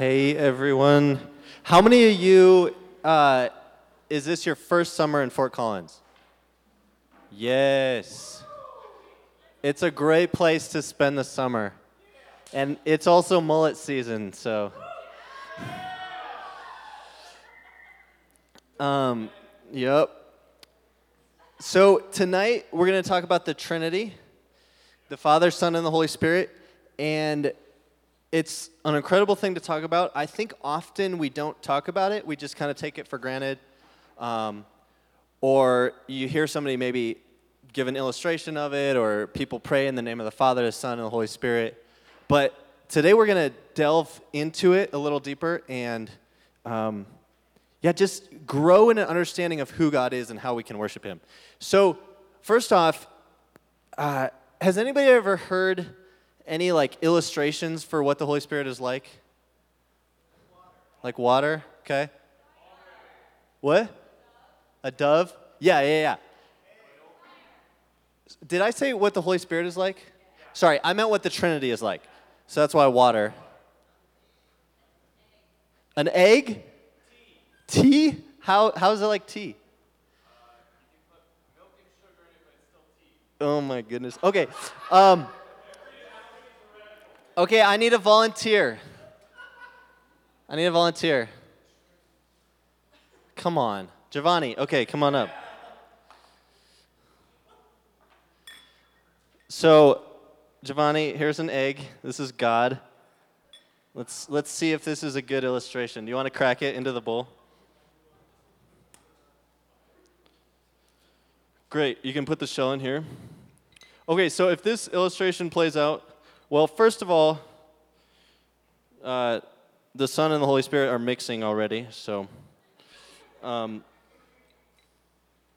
Hey everyone. How many of you, uh, is this your first summer in Fort Collins? Yes. It's a great place to spend the summer. And it's also mullet season, so. Um, yep. So tonight we're going to talk about the Trinity, the Father, Son, and the Holy Spirit. And it's an incredible thing to talk about. I think often we don't talk about it, we just kind of take it for granted. Um, or you hear somebody maybe give an illustration of it, or people pray in the name of the Father, the Son, and the Holy Spirit. But today we're going to delve into it a little deeper and, um, yeah, just grow in an understanding of who God is and how we can worship Him. So, first off, uh, has anybody ever heard any like illustrations for what the Holy Spirit is like? Like water, okay? What? A dove? Yeah, yeah, yeah. Did I say what the Holy Spirit is like? Sorry, I meant what the Trinity is like. So that's why water. An egg? Tea? How, how is it like tea? Oh my goodness. Okay. Um, okay, I need a volunteer. I need a volunteer. Come on. Giovanni, okay, come on up. So, Giovanni, here's an egg. This is God. Let's, let's see if this is a good illustration. Do you want to crack it into the bowl? Great. You can put the shell in here. Okay, so if this illustration plays out, well, first of all, uh, the Son and the Holy Spirit are mixing already. So, um,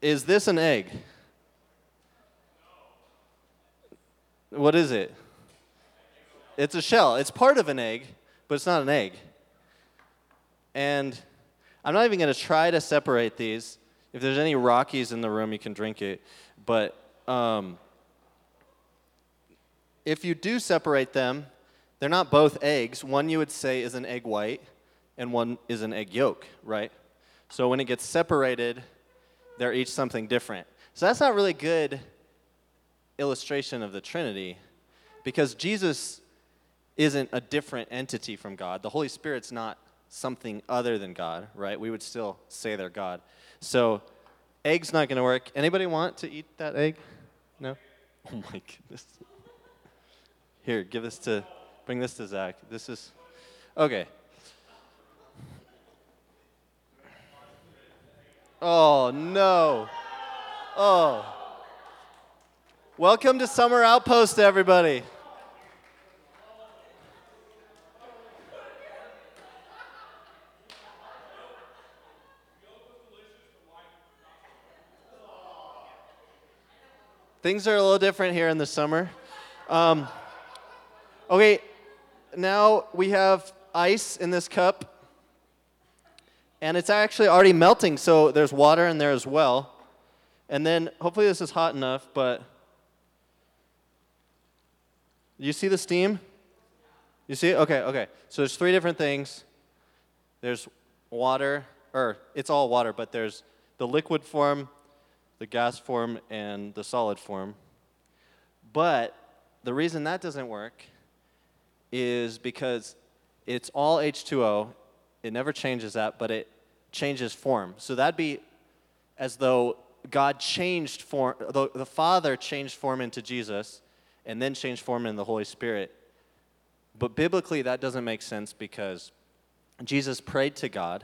is this an egg? What is it? It's a shell. It's part of an egg, but it's not an egg. And I'm not even going to try to separate these. If there's any Rockies in the room, you can drink it. But um, if you do separate them, they're not both eggs. One you would say is an egg white, and one is an egg yolk, right? So when it gets separated, they're each something different. So that's not really good illustration of the Trinity because Jesus isn't a different entity from God. The Holy Spirit's not something other than God, right? We would still say they're God. So egg's not going to work. Anybody want to eat that egg? No? Oh my goodness. Here, give this to bring this to Zach. This is okay. Oh no. Oh. Welcome to Summer Outpost, everybody. Things are a little different here in the summer. Um, okay, now we have ice in this cup, and it's actually already melting, so there's water in there as well. And then hopefully this is hot enough, but you see the steam? You see? Okay, okay. So there's three different things. There's water, or it's all water, but there's the liquid form, the gas form, and the solid form. But the reason that doesn't work is because it's all H2O. It never changes that, but it changes form. So that'd be as though God changed form, the, the Father changed form into Jesus and then changed form into the Holy Spirit. But biblically, that doesn't make sense because Jesus prayed to God.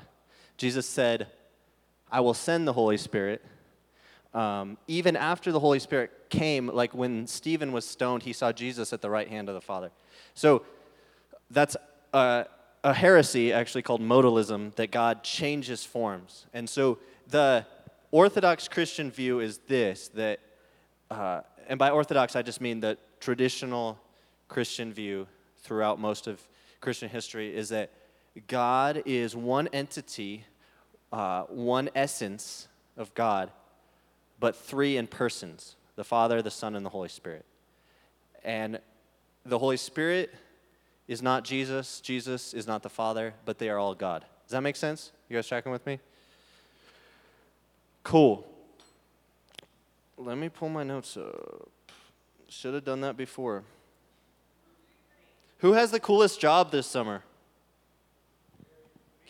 Jesus said, I will send the Holy Spirit. Um, even after the Holy Spirit came, like when Stephen was stoned, he saw Jesus at the right hand of the Father. So that's a, a heresy actually called modalism that God changes forms. And so the Orthodox Christian view is this that, uh, and by Orthodox, I just mean the traditional Christian view throughout most of Christian history is that God is one entity, uh, one essence of God but three in persons the Father, the Son, and the Holy Spirit. And the Holy Spirit is not Jesus, Jesus is not the Father, but they are all God. Does that make sense? You guys tracking with me? Cool. Let me pull my notes up. Should have done that before. Who has the coolest job this summer?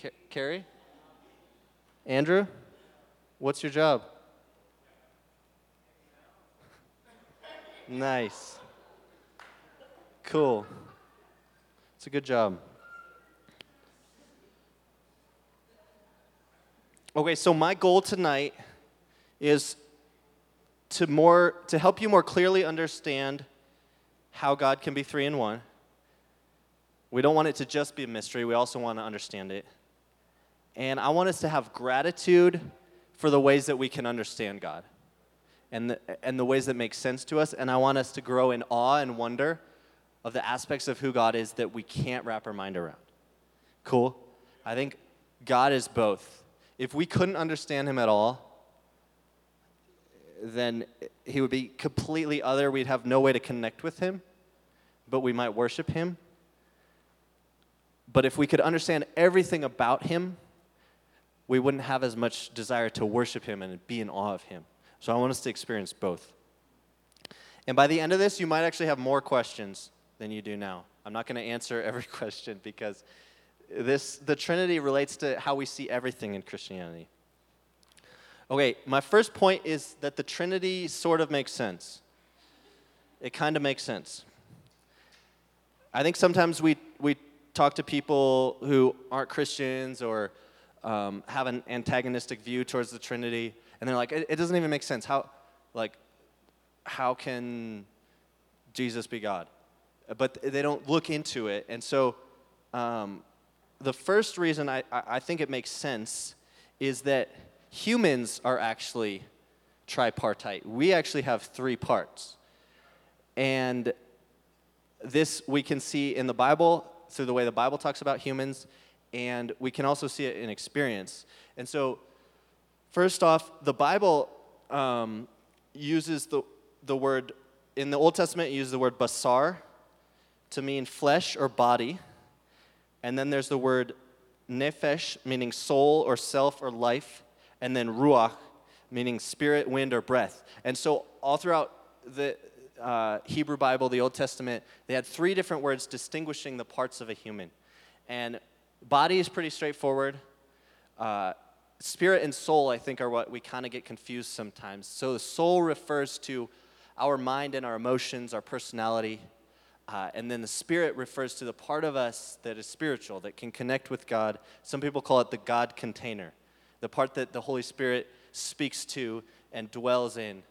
Ca- Carrie? Andrew? What's your job? Nice. Cool. It's a good job. Okay, so my goal tonight is to more to help you more clearly understand how God can be 3 in 1. We don't want it to just be a mystery, we also want to understand it. And I want us to have gratitude for the ways that we can understand God and the, and the ways that make sense to us. And I want us to grow in awe and wonder of the aspects of who God is that we can't wrap our mind around. Cool? I think God is both. If we couldn't understand Him at all, then He would be completely other. We'd have no way to connect with Him, but we might worship Him. But if we could understand everything about Him, we wouldn't have as much desire to worship Him and be in awe of Him. So I want us to experience both. And by the end of this, you might actually have more questions than you do now. I'm not going to answer every question because this the Trinity relates to how we see everything in Christianity. Okay, my first point is that the Trinity sort of makes sense. It kind of makes sense. I think sometimes we, we talk to people who aren't Christians or um, have an antagonistic view towards the Trinity, and they're like, it, it doesn't even make sense. How, like, how can Jesus be God? But they don't look into it, and so um, the first reason I, I think it makes sense is that humans are actually tripartite. We actually have three parts, and this we can see in the Bible through the way the Bible talks about humans and we can also see it in experience. And so, first off, the Bible um, uses the, the word, in the Old Testament, it uses the word basar to mean flesh or body. And then there's the word nephesh, meaning soul or self or life. And then ruach, meaning spirit, wind, or breath. And so, all throughout the uh, Hebrew Bible, the Old Testament, they had three different words distinguishing the parts of a human. And Body is pretty straightforward. Uh, spirit and soul, I think, are what we kind of get confused sometimes. So the soul refers to our mind and our emotions, our personality. Uh, and then the spirit refers to the part of us that is spiritual, that can connect with God. Some people call it the God container, the part that the Holy Spirit speaks to and dwells in.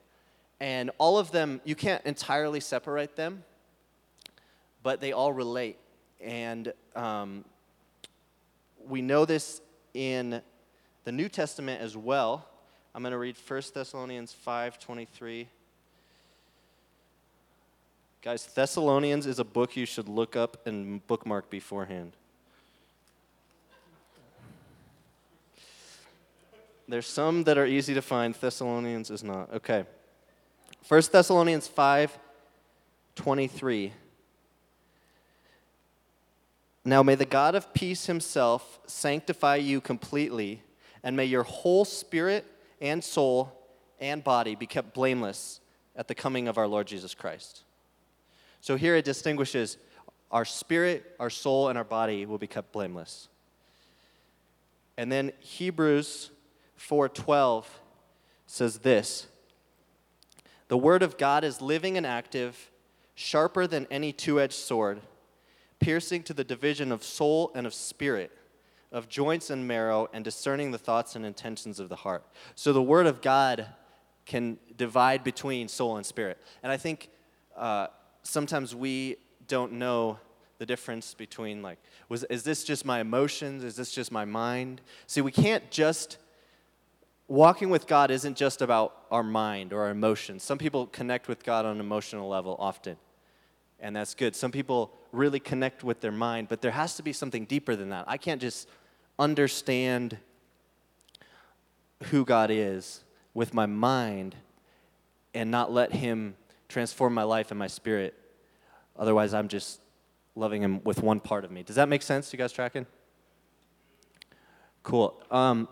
And all of them, you can't entirely separate them, but they all relate. And um, we know this in the New Testament as well. I'm going to read 1 Thessalonians 5:23. Guys, Thessalonians is a book you should look up and bookmark beforehand. There's some that are easy to find. Thessalonians is not. Okay. 1 Thessalonians 5:23. Now may the God of peace himself sanctify you completely, and may your whole spirit and soul and body be kept blameless at the coming of our Lord Jesus Christ. So here it distinguishes our spirit, our soul, and our body will be kept blameless. And then Hebrews 4:12 says this: The word of God is living and active, sharper than any two-edged sword piercing to the division of soul and of spirit, of joints and marrow, and discerning the thoughts and intentions of the heart. So the Word of God can divide between soul and spirit. And I think uh, sometimes we don't know the difference between like was is this just my emotions is this just my mind see we can't just walking with god isn't just about our mind or our emotions some people connect with god on an emotional level often and that's good. Some people really connect with their mind, but there has to be something deeper than that. I can't just understand who God is with my mind and not let Him transform my life and my spirit. Otherwise, I'm just loving him with one part of me. Does that make sense? You guys tracking? Cool. Um,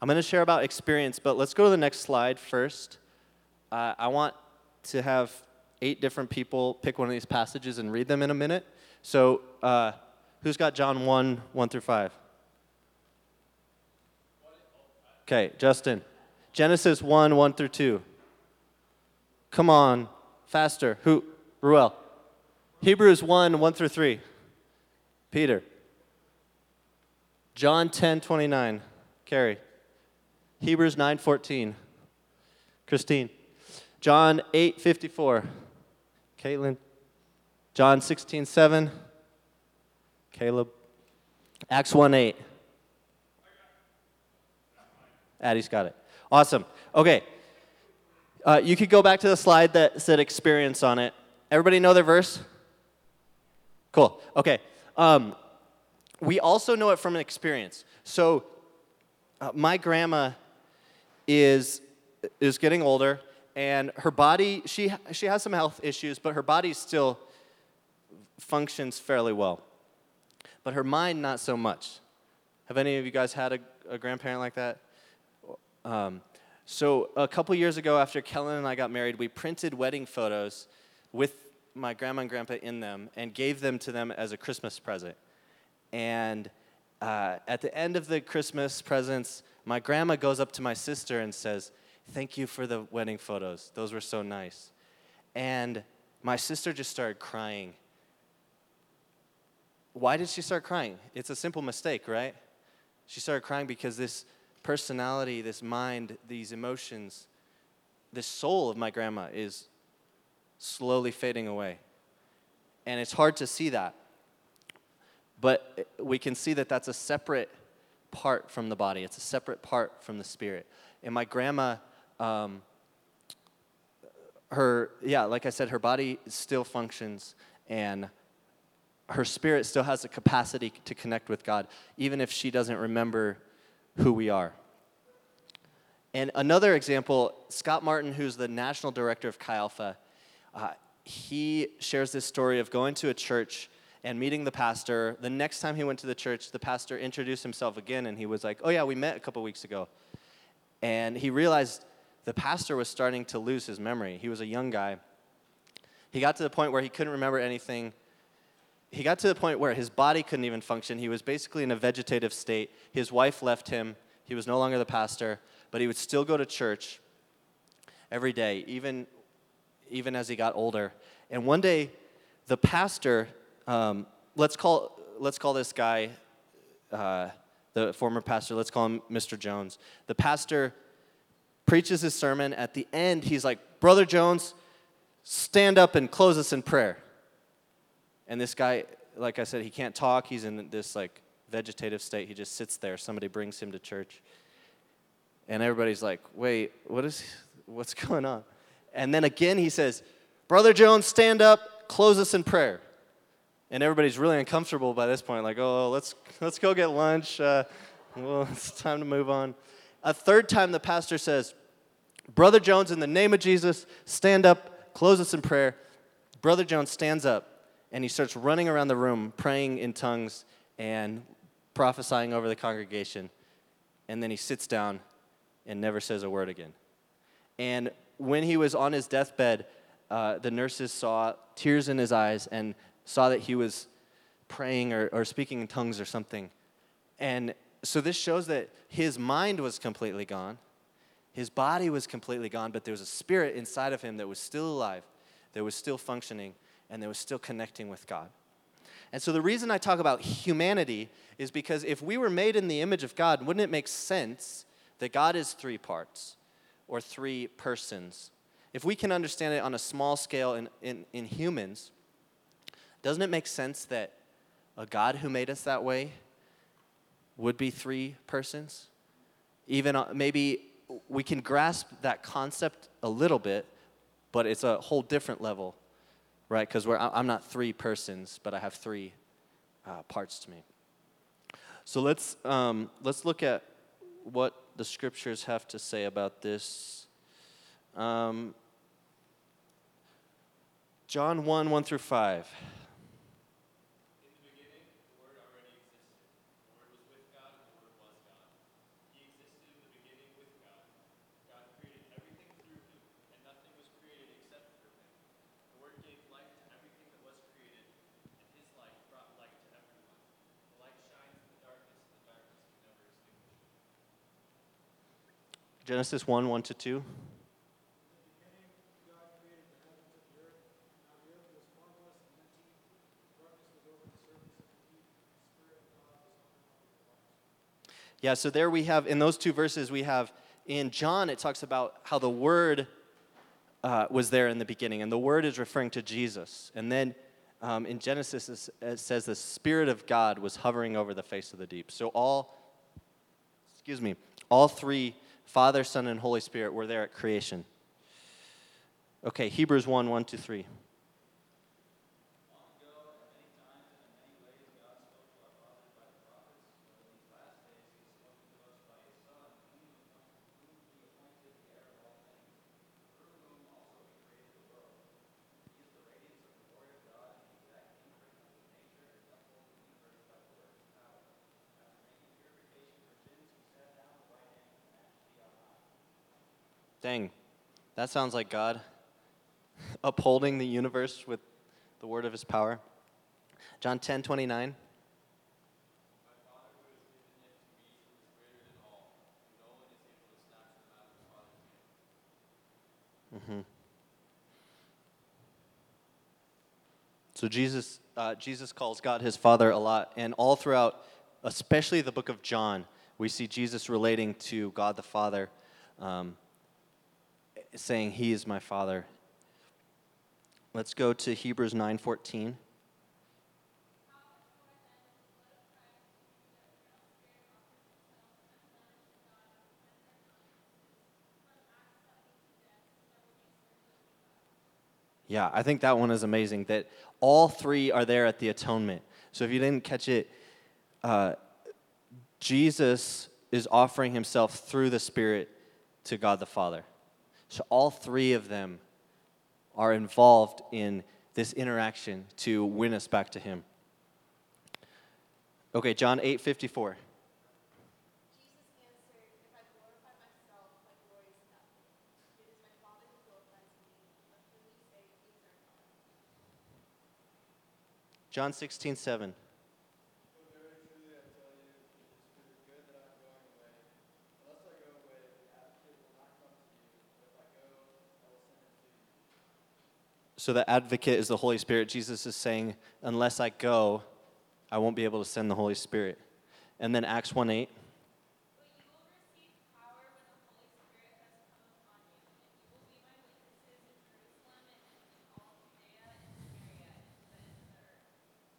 I'm going to share about experience, but let's go to the next slide first. Uh, I want to have eight different people pick one of these passages and read them in a minute. So, uh, who's got John 1 1 through 5? Okay, Justin. Genesis 1 1 through 2. Come on, faster. Who? Ruel. Hebrews 1 1 through 3. Peter. John 10 29. Carrie. Hebrews 9 14. Christine. John 8 54. Caitlin. John 16 7. Caleb. Acts 1 8. Addie's got it. Awesome. Okay. Uh, you could go back to the slide that said experience on it. Everybody know their verse? Cool. Okay. Um, we also know it from an experience. So, uh, my grandma is is getting older, and her body she she has some health issues, but her body still functions fairly well. But her mind not so much. Have any of you guys had a, a grandparent like that? Um, so a couple years ago, after Kellen and I got married, we printed wedding photos with my grandma and grandpa in them and gave them to them as a Christmas present. And uh, at the end of the Christmas presents, my grandma goes up to my sister and says, Thank you for the wedding photos. Those were so nice. And my sister just started crying. Why did she start crying? It's a simple mistake, right? She started crying because this personality, this mind, these emotions, this soul of my grandma is slowly fading away. And it's hard to see that. But we can see that that's a separate part from the body, it's a separate part from the spirit. And my grandma, um, her, yeah, like I said, her body still functions and her spirit still has the capacity to connect with God, even if she doesn't remember who we are. And another example, Scott Martin, who's the national director of Chi Alpha, uh, he shares this story of going to a church and meeting the pastor. The next time he went to the church, the pastor introduced himself again and he was like, Oh, yeah, we met a couple weeks ago. And he realized the pastor was starting to lose his memory. He was a young guy. He got to the point where he couldn't remember anything. He got to the point where his body couldn't even function. He was basically in a vegetative state. His wife left him. He was no longer the pastor, but he would still go to church every day, even, even as he got older. And one day, the pastor, um, let's, call, let's call this guy, uh, the former pastor, let's call him Mr. Jones. The pastor preaches his sermon. At the end, he's like, Brother Jones, stand up and close us in prayer. And this guy, like I said, he can't talk. He's in this like vegetative state. He just sits there. Somebody brings him to church. And everybody's like, wait, what is, what's going on? And then again, he says, Brother Jones, stand up, close us in prayer. And everybody's really uncomfortable by this point, like, oh, let's, let's go get lunch. Uh, well, it's time to move on. A third time, the pastor says, Brother Jones, in the name of Jesus, stand up, close us in prayer. Brother Jones stands up and he starts running around the room, praying in tongues and prophesying over the congregation. And then he sits down and never says a word again. And when he was on his deathbed, uh, the nurses saw tears in his eyes and saw that he was praying or, or speaking in tongues or something. And so this shows that his mind was completely gone, his body was completely gone, but there was a spirit inside of him that was still alive, that was still functioning, and they were still connecting with God. And so the reason I talk about humanity is because if we were made in the image of God, wouldn't it make sense that God is three parts or three persons. If we can understand it on a small scale in, in, in humans, doesn't it make sense that a God who made us that way would be three persons? Even uh, maybe we can grasp that concept a little bit, but it's a whole different level, right? Because I'm not three persons, but I have three uh, parts to me. So let's, um, let's look at what the scriptures have to say about this. Um, John 1 1 through 5. Genesis 1 1 to 2. Yeah, so there we have, in those two verses, we have in John, it talks about how the Word uh, was there in the beginning, and the Word is referring to Jesus. And then um, in Genesis, it says the Spirit of God was hovering over the face of the deep. So all, excuse me, all three, Father, Son, and Holy Spirit, were there at creation. Okay, Hebrews 1 1 to 3. That sounds like God upholding the universe with the word of his power. John 10 29. Mm-hmm. So Jesus, uh, Jesus calls God his Father a lot, and all throughout, especially the book of John, we see Jesus relating to God the Father. Um, saying he is my father. Let's go to Hebrews 9:14. Yeah, I think that one is amazing that all three are there at the atonement. So if you didn't catch it, uh, Jesus is offering himself through the Spirit to God the Father. So all three of them are involved in this interaction to win us back to Him. Okay, John 8 54. John 16, 7. So the advocate is the Holy Spirit. Jesus is saying, unless I go, I won't be able to send the Holy Spirit. And then Acts 1 8.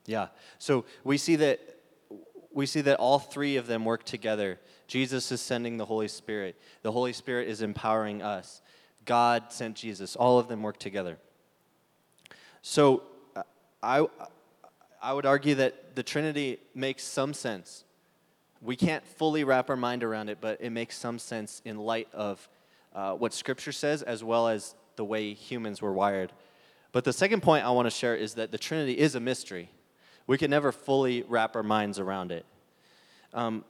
Yeah. So we see that we see that all three of them work together. Jesus is sending the Holy Spirit. The Holy Spirit is empowering us. God sent Jesus. All of them work together. So uh, I, I would argue that the Trinity makes some sense. We can't fully wrap our mind around it, but it makes some sense in light of uh, what Scripture says as well as the way humans were wired. But the second point I want to share is that the Trinity is a mystery. We can never fully wrap our minds around it. Um,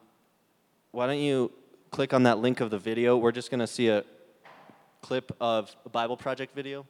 why don't you click on that link of the video? We're just going to see a clip of a Bible Project video.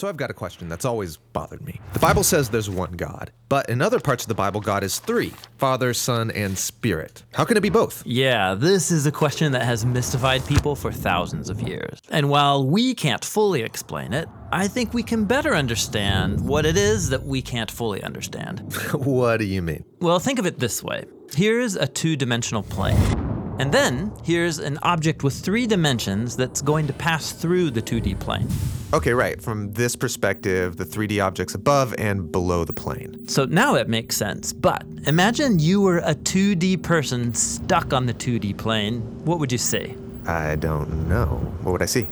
So I've got a question that's always bothered me. The Bible says there's one God, but in other parts of the Bible, God is three Father, Son, and Spirit. How can it be both? Yeah, this is a question that has mystified people for thousands of years. And while we can't fully explain it, I think we can better understand what it is that we can't fully understand. what do you mean? Well, think of it this way here's a two dimensional plane. And then here's an object with three dimensions that's going to pass through the 2D plane. Okay, right. From this perspective, the 3D object's above and below the plane. So now it makes sense. But imagine you were a 2D person stuck on the 2D plane. What would you see? I don't know. What would I see?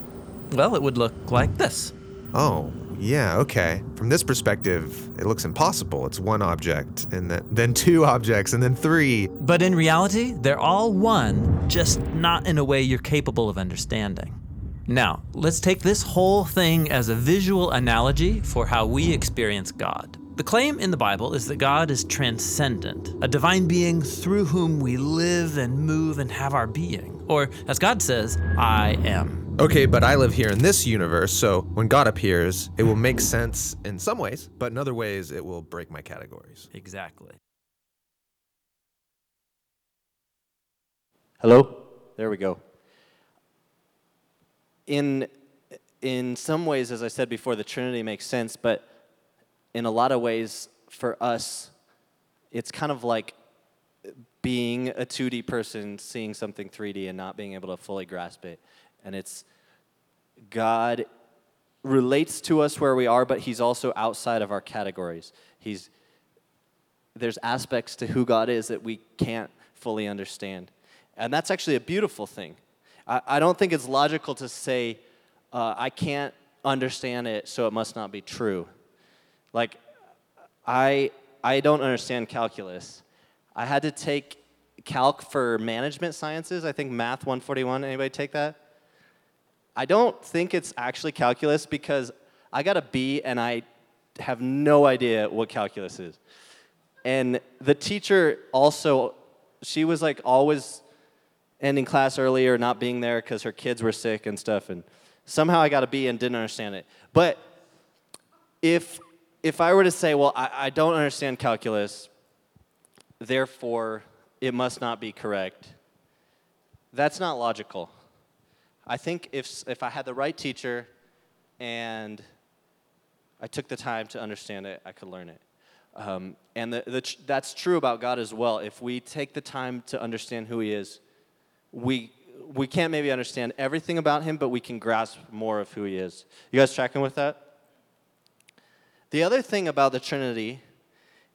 Well, it would look like this. Oh, yeah, okay. From this perspective, it looks impossible. It's one object, and then, then two objects, and then three. But in reality, they're all one, just not in a way you're capable of understanding. Now, let's take this whole thing as a visual analogy for how we experience God. The claim in the Bible is that God is transcendent, a divine being through whom we live and move and have our being. Or, as God says, I am. Okay, but I live here in this universe, so when God appears, it will make sense in some ways, but in other ways, it will break my categories. Exactly. Hello? There we go. In, in some ways, as I said before, the Trinity makes sense, but in a lot of ways, for us, it's kind of like being a 2D person, seeing something 3D and not being able to fully grasp it. And it's God relates to us where we are, but He's also outside of our categories. He's, there's aspects to who God is that we can't fully understand. And that's actually a beautiful thing. I, I don't think it's logical to say, uh, I can't understand it, so it must not be true. Like, I, I don't understand calculus. I had to take calc for management sciences. I think Math 141. Anybody take that? I don't think it's actually calculus because I got a B and I have no idea what calculus is. And the teacher also, she was like always ending class early or not being there because her kids were sick and stuff. And somehow I got a B and didn't understand it. But if if I were to say, well, I, I don't understand calculus, therefore it must not be correct, that's not logical. I think if, if I had the right teacher and I took the time to understand it, I could learn it. Um, and the, the, that's true about God as well. If we take the time to understand who He is, we, we can't maybe understand everything about Him, but we can grasp more of who He is. You guys tracking with that? The other thing about the Trinity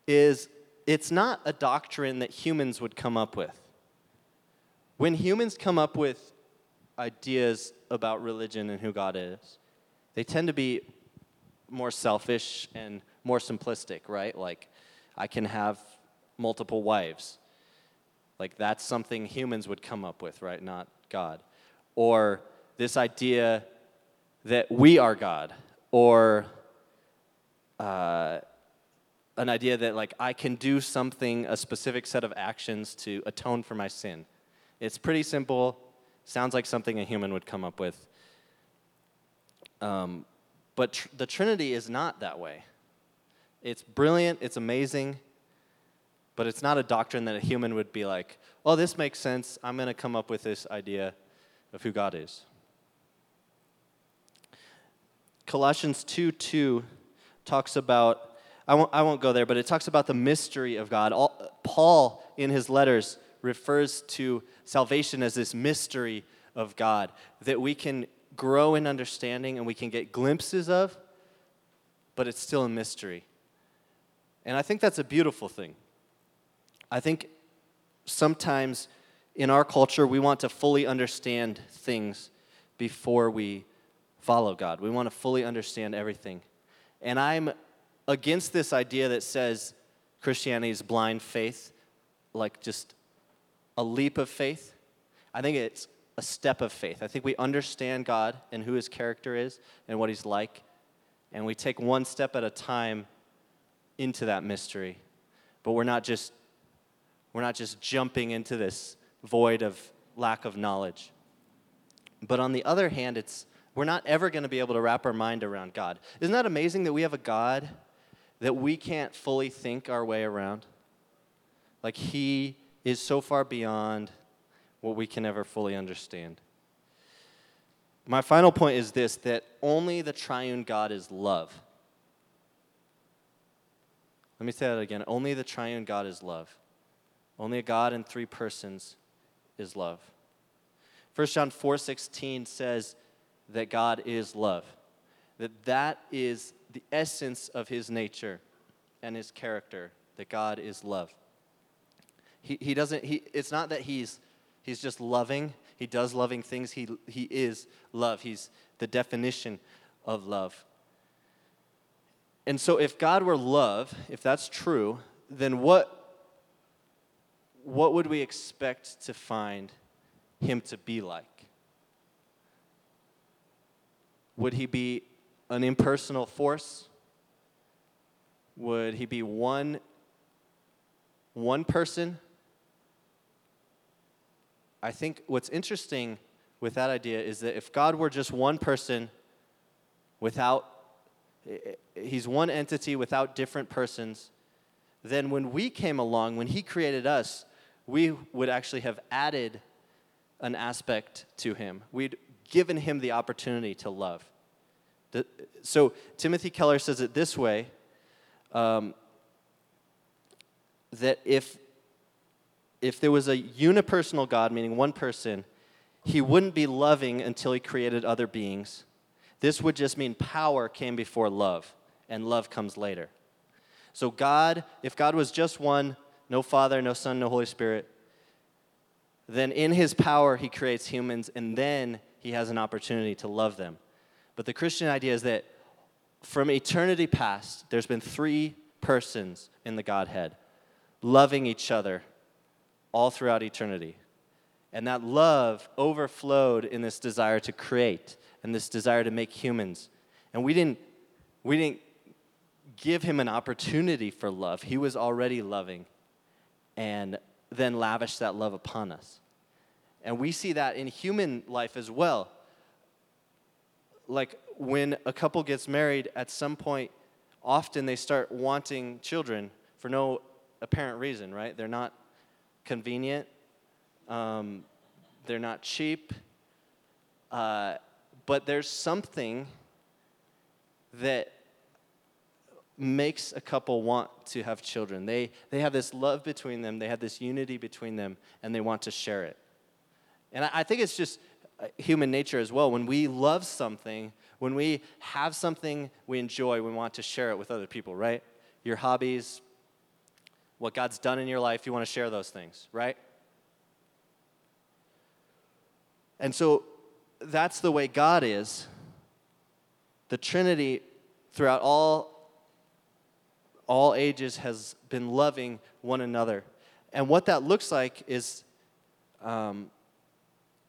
is it's not a doctrine that humans would come up with. When humans come up with ideas about religion and who God is, they tend to be more selfish and more simplistic, right? Like, I can have multiple wives. Like, that's something humans would come up with, right? Not God. Or this idea that we are God. Or uh, an idea that like I can do something, a specific set of actions to atone for my sin. It's pretty simple. Sounds like something a human would come up with. Um, but tr- the Trinity is not that way. It's brilliant. It's amazing. But it's not a doctrine that a human would be like, "Oh, this makes sense. I'm going to come up with this idea of who God is." Colossians 2 2 talks about I won't, I won't go there, but it talks about the mystery of God. All, Paul, in his letters, refers to salvation as this mystery of God that we can grow in understanding and we can get glimpses of, but it's still a mystery. And I think that's a beautiful thing. I think sometimes in our culture, we want to fully understand things before we follow God. We want to fully understand everything. And I'm against this idea that says Christianity is blind faith, like just a leap of faith. I think it's a step of faith. I think we understand God and who his character is and what he's like, and we take one step at a time into that mystery. But we're not just we're not just jumping into this void of lack of knowledge. But on the other hand, it's we're not ever going to be able to wrap our mind around God. Isn't that amazing that we have a God that we can't fully think our way around. Like, He is so far beyond what we can ever fully understand. My final point is this that only the triune God is love. Let me say that again. Only the triune God is love. Only a God in three persons is love. 1 John 4:16 says that God is love. That that is the essence of his nature and his character, that God is love. He, he doesn't, he, it's not that he's, he's just loving, he does loving things, he, he is love. He's the definition of love. And so, if God were love, if that's true, then what, what would we expect to find him to be like? Would he be an impersonal force? Would he be one, one person? I think what's interesting with that idea is that if God were just one person without, he's one entity without different persons, then when we came along, when he created us, we would actually have added an aspect to him. We'd given him the opportunity to love. So Timothy Keller says it this way um, that if, if there was a unipersonal God, meaning one person, he wouldn't be loving until he created other beings. This would just mean power came before love, and love comes later. So, God, if God was just one, no Father, no Son, no Holy Spirit, then in his power he creates humans, and then he has an opportunity to love them. But the Christian idea is that from eternity past, there's been three persons in the Godhead loving each other all throughout eternity. And that love overflowed in this desire to create and this desire to make humans. And we didn't, we didn't give him an opportunity for love. He was already loving and then lavished that love upon us. And we see that in human life as well. Like when a couple gets married, at some point, often they start wanting children for no apparent reason, right? They're not convenient, um, they're not cheap, uh, but there's something that makes a couple want to have children. They, they have this love between them, they have this unity between them, and they want to share it. And I, I think it's just human nature as well. When we love something, when we have something we enjoy, we want to share it with other people, right? Your hobbies, what God's done in your life, you want to share those things, right? And so that's the way God is. The Trinity, throughout all, all ages, has been loving one another. And what that looks like is um,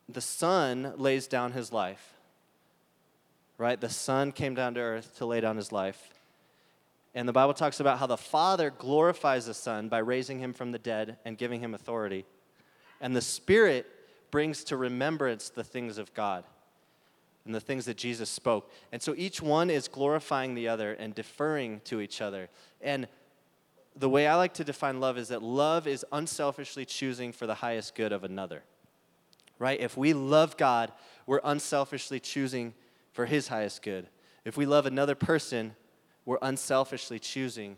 the Son lays down his life, right? The Son came down to earth to lay down his life. And the Bible talks about how the Father glorifies the Son by raising him from the dead and giving him authority. And the Spirit brings to remembrance the things of God and the things that Jesus spoke. And so each one is glorifying the other and deferring to each other. And the way I like to define love is that love is unselfishly choosing for the highest good of another. Right? If we love God, we're unselfishly choosing for his highest good. If we love another person, we're unselfishly choosing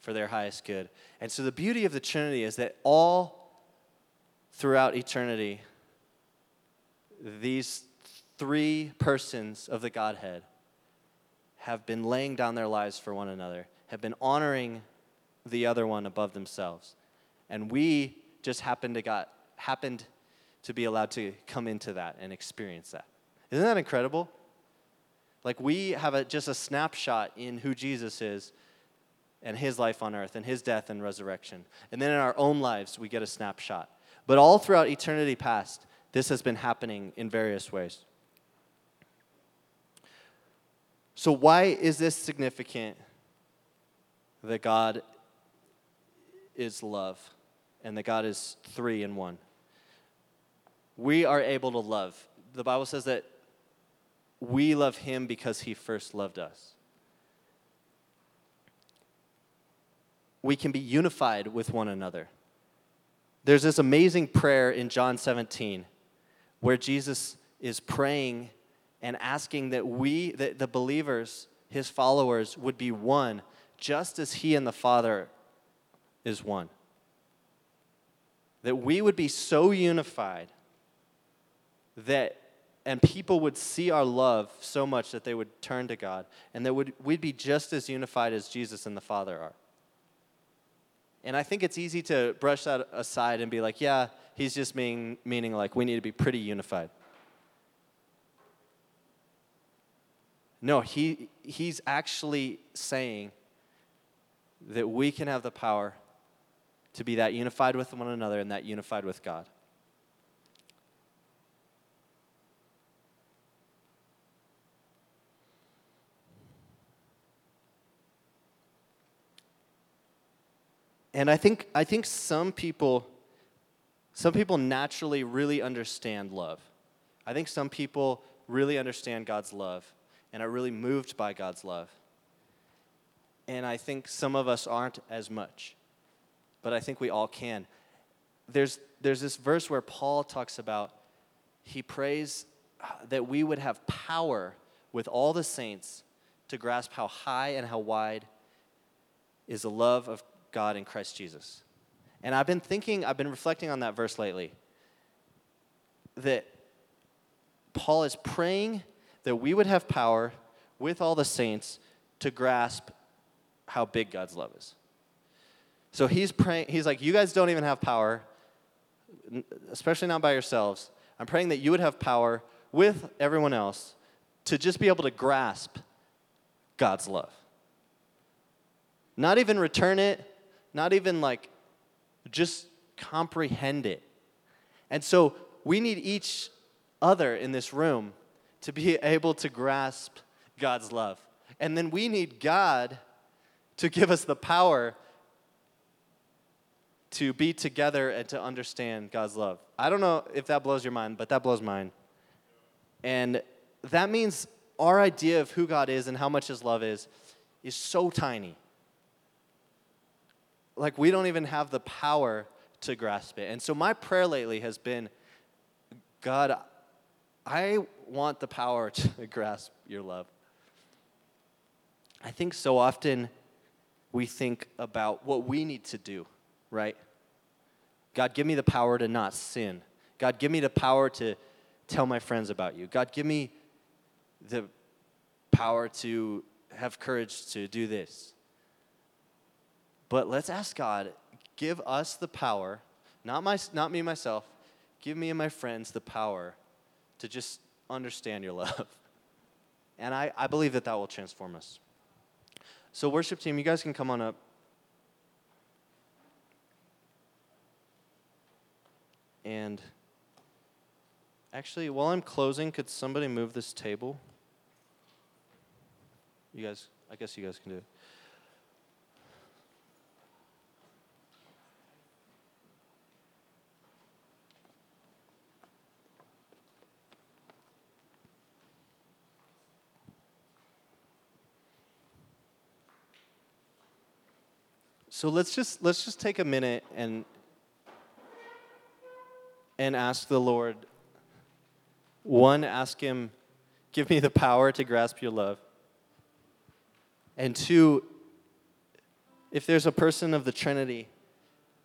for their highest good. And so the beauty of the Trinity is that all throughout eternity, these three persons of the Godhead have been laying down their lives for one another, have been honoring the other one above themselves. And we just happened to got happened to be allowed to come into that and experience that. Isn't that incredible? Like we have a, just a snapshot in who Jesus is and his life on earth and his death and resurrection. And then in our own lives, we get a snapshot. But all throughout eternity past, this has been happening in various ways. So, why is this significant that God is love and that God is three in one? We are able to love. The Bible says that we love him because he first loved us. We can be unified with one another. There's this amazing prayer in John 17 where Jesus is praying and asking that we, that the believers, his followers, would be one, just as he and the Father is one. That we would be so unified that, and people would see our love so much that they would turn to God, and that would, we'd be just as unified as Jesus and the Father are. And I think it's easy to brush that aside and be like, yeah, he's just mean, meaning like we need to be pretty unified. No, he, he's actually saying that we can have the power to be that unified with one another and that unified with God. And I think, I think some people, some people naturally really understand love. I think some people really understand God's love and are really moved by God's love. And I think some of us aren't as much, but I think we all can. There's, there's this verse where Paul talks about he prays uh, that we would have power with all the saints to grasp how high and how wide is the love of God in Christ Jesus. And I've been thinking, I've been reflecting on that verse lately. That Paul is praying that we would have power with all the saints to grasp how big God's love is. So he's praying, he's like, You guys don't even have power, especially not by yourselves. I'm praying that you would have power with everyone else to just be able to grasp God's love. Not even return it, not even like just comprehend it. And so we need each other in this room to be able to grasp God's love. And then we need God to give us the power to be together and to understand God's love. I don't know if that blows your mind, but that blows mine. And that means our idea of who God is and how much His love is is so tiny. Like, we don't even have the power to grasp it. And so, my prayer lately has been God, I want the power to grasp your love. I think so often we think about what we need to do, right? God, give me the power to not sin. God, give me the power to tell my friends about you. God, give me the power to have courage to do this. But let's ask God, give us the power, not, my, not me myself, give me and my friends the power to just understand your love. And I, I believe that that will transform us. So, worship team, you guys can come on up. And actually, while I'm closing, could somebody move this table? You guys, I guess you guys can do it. So let's just let's just take a minute and and ask the Lord one ask him give me the power to grasp your love. And two if there's a person of the Trinity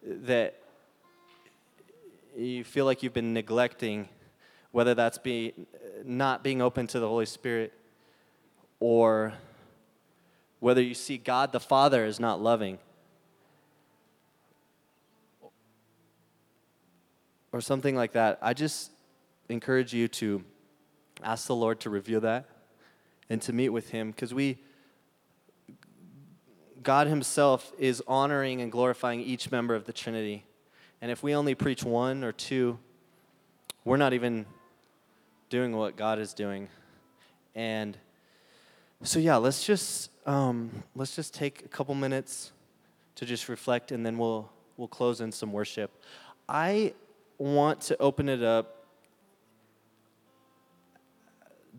that you feel like you've been neglecting whether that's be not being open to the Holy Spirit or whether you see God the Father is not loving or something like that, I just encourage you to ask the Lord to reveal that and to meet with Him because we, God Himself is honoring and glorifying each member of the Trinity. And if we only preach one or two, we're not even doing what God is doing. And so yeah, let's just um, let's just take a couple minutes to just reflect, and then we'll we'll close in some worship. I want to open it up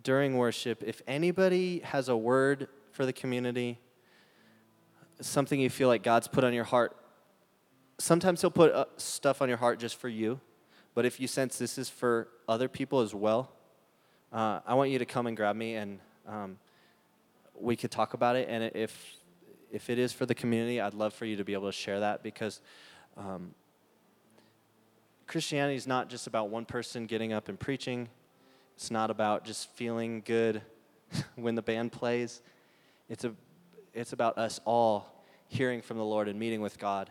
during worship. If anybody has a word for the community, something you feel like God's put on your heart, sometimes He'll put uh, stuff on your heart just for you. But if you sense this is for other people as well, uh, I want you to come and grab me and um, we could talk about it. And if if it is for the community, I'd love for you to be able to share that because um, Christianity is not just about one person getting up and preaching. It's not about just feeling good when the band plays. It's, a, it's about us all hearing from the Lord and meeting with God.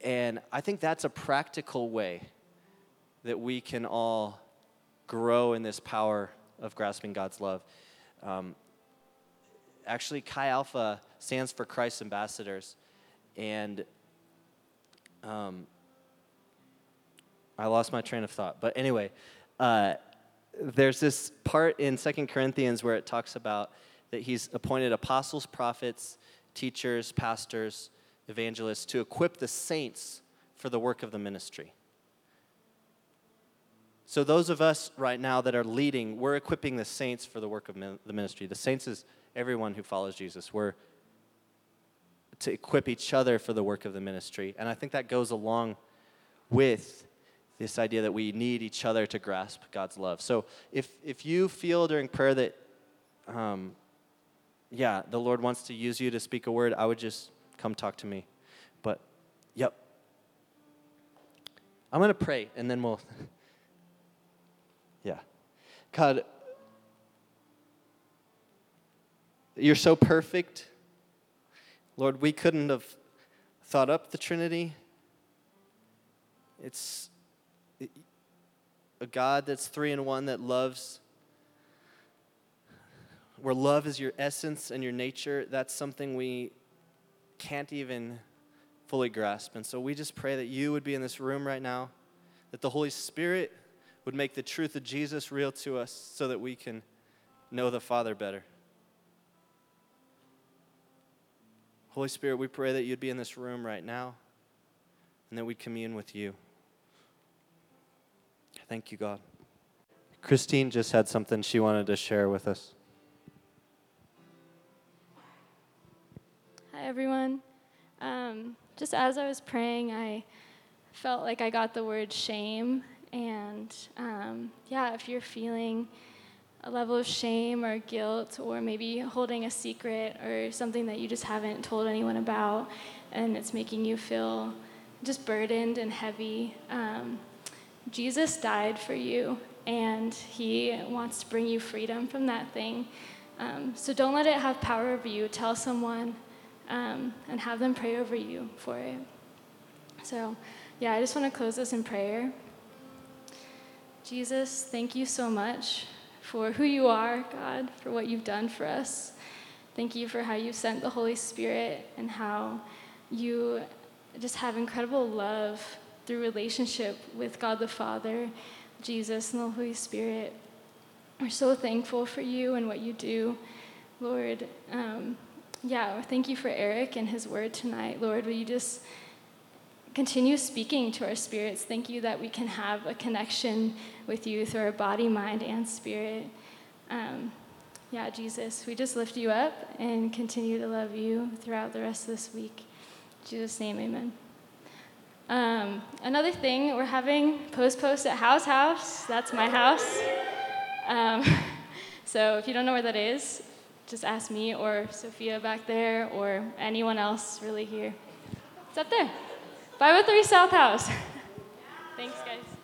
And I think that's a practical way that we can all grow in this power of grasping God's love. Um, actually, Chi Alpha stands for Christ Ambassadors. And um, I lost my train of thought. But anyway, uh, there's this part in Second Corinthians where it talks about that he's appointed apostles, prophets, teachers, pastors, evangelists to equip the saints for the work of the ministry. So, those of us right now that are leading, we're equipping the saints for the work of the ministry. The saints is everyone who follows Jesus. We're to equip each other for the work of the ministry. And I think that goes along with this idea that we need each other to grasp God's love. So if, if you feel during prayer that, um, yeah, the Lord wants to use you to speak a word, I would just come talk to me. But, yep. I'm going to pray and then we'll, yeah. God, you're so perfect. Lord, we couldn't have thought up the Trinity. It's a God that's three in one that loves, where love is your essence and your nature. That's something we can't even fully grasp. And so we just pray that you would be in this room right now, that the Holy Spirit would make the truth of Jesus real to us so that we can know the Father better. Holy Spirit, we pray that you'd be in this room right now and that we'd commune with you. Thank you, God. Christine just had something she wanted to share with us. Hi, everyone. Um, just as I was praying, I felt like I got the word shame. And um, yeah, if you're feeling a level of shame or guilt, or maybe holding a secret or something that you just haven't told anyone about, and it's making you feel just burdened and heavy, um, Jesus died for you, and He wants to bring you freedom from that thing. Um, so don't let it have power over you. Tell someone um, and have them pray over you for it. So, yeah, I just want to close this in prayer. Jesus, thank you so much for who you are, God, for what you've done for us. Thank you for how you sent the Holy Spirit and how you just have incredible love through relationship with God the Father, Jesus, and the Holy Spirit. We're so thankful for you and what you do, Lord. Um, yeah, thank you for Erik and his word tonight. Lord, will you just continue speaking to our spirits? Thank you that we can have a connection with you through our body, mind, and spirit. Um, yeah, Jesus, we just lift you up and continue to love you throughout the rest of this week. In Jesus' name, amen. Um, another thing, we're having Post Post at House House. That's my house. Um, so if you don't know where that is, just ask me or Sophia back there or anyone else really here. It's up there. 503 South House. Thanks, guys.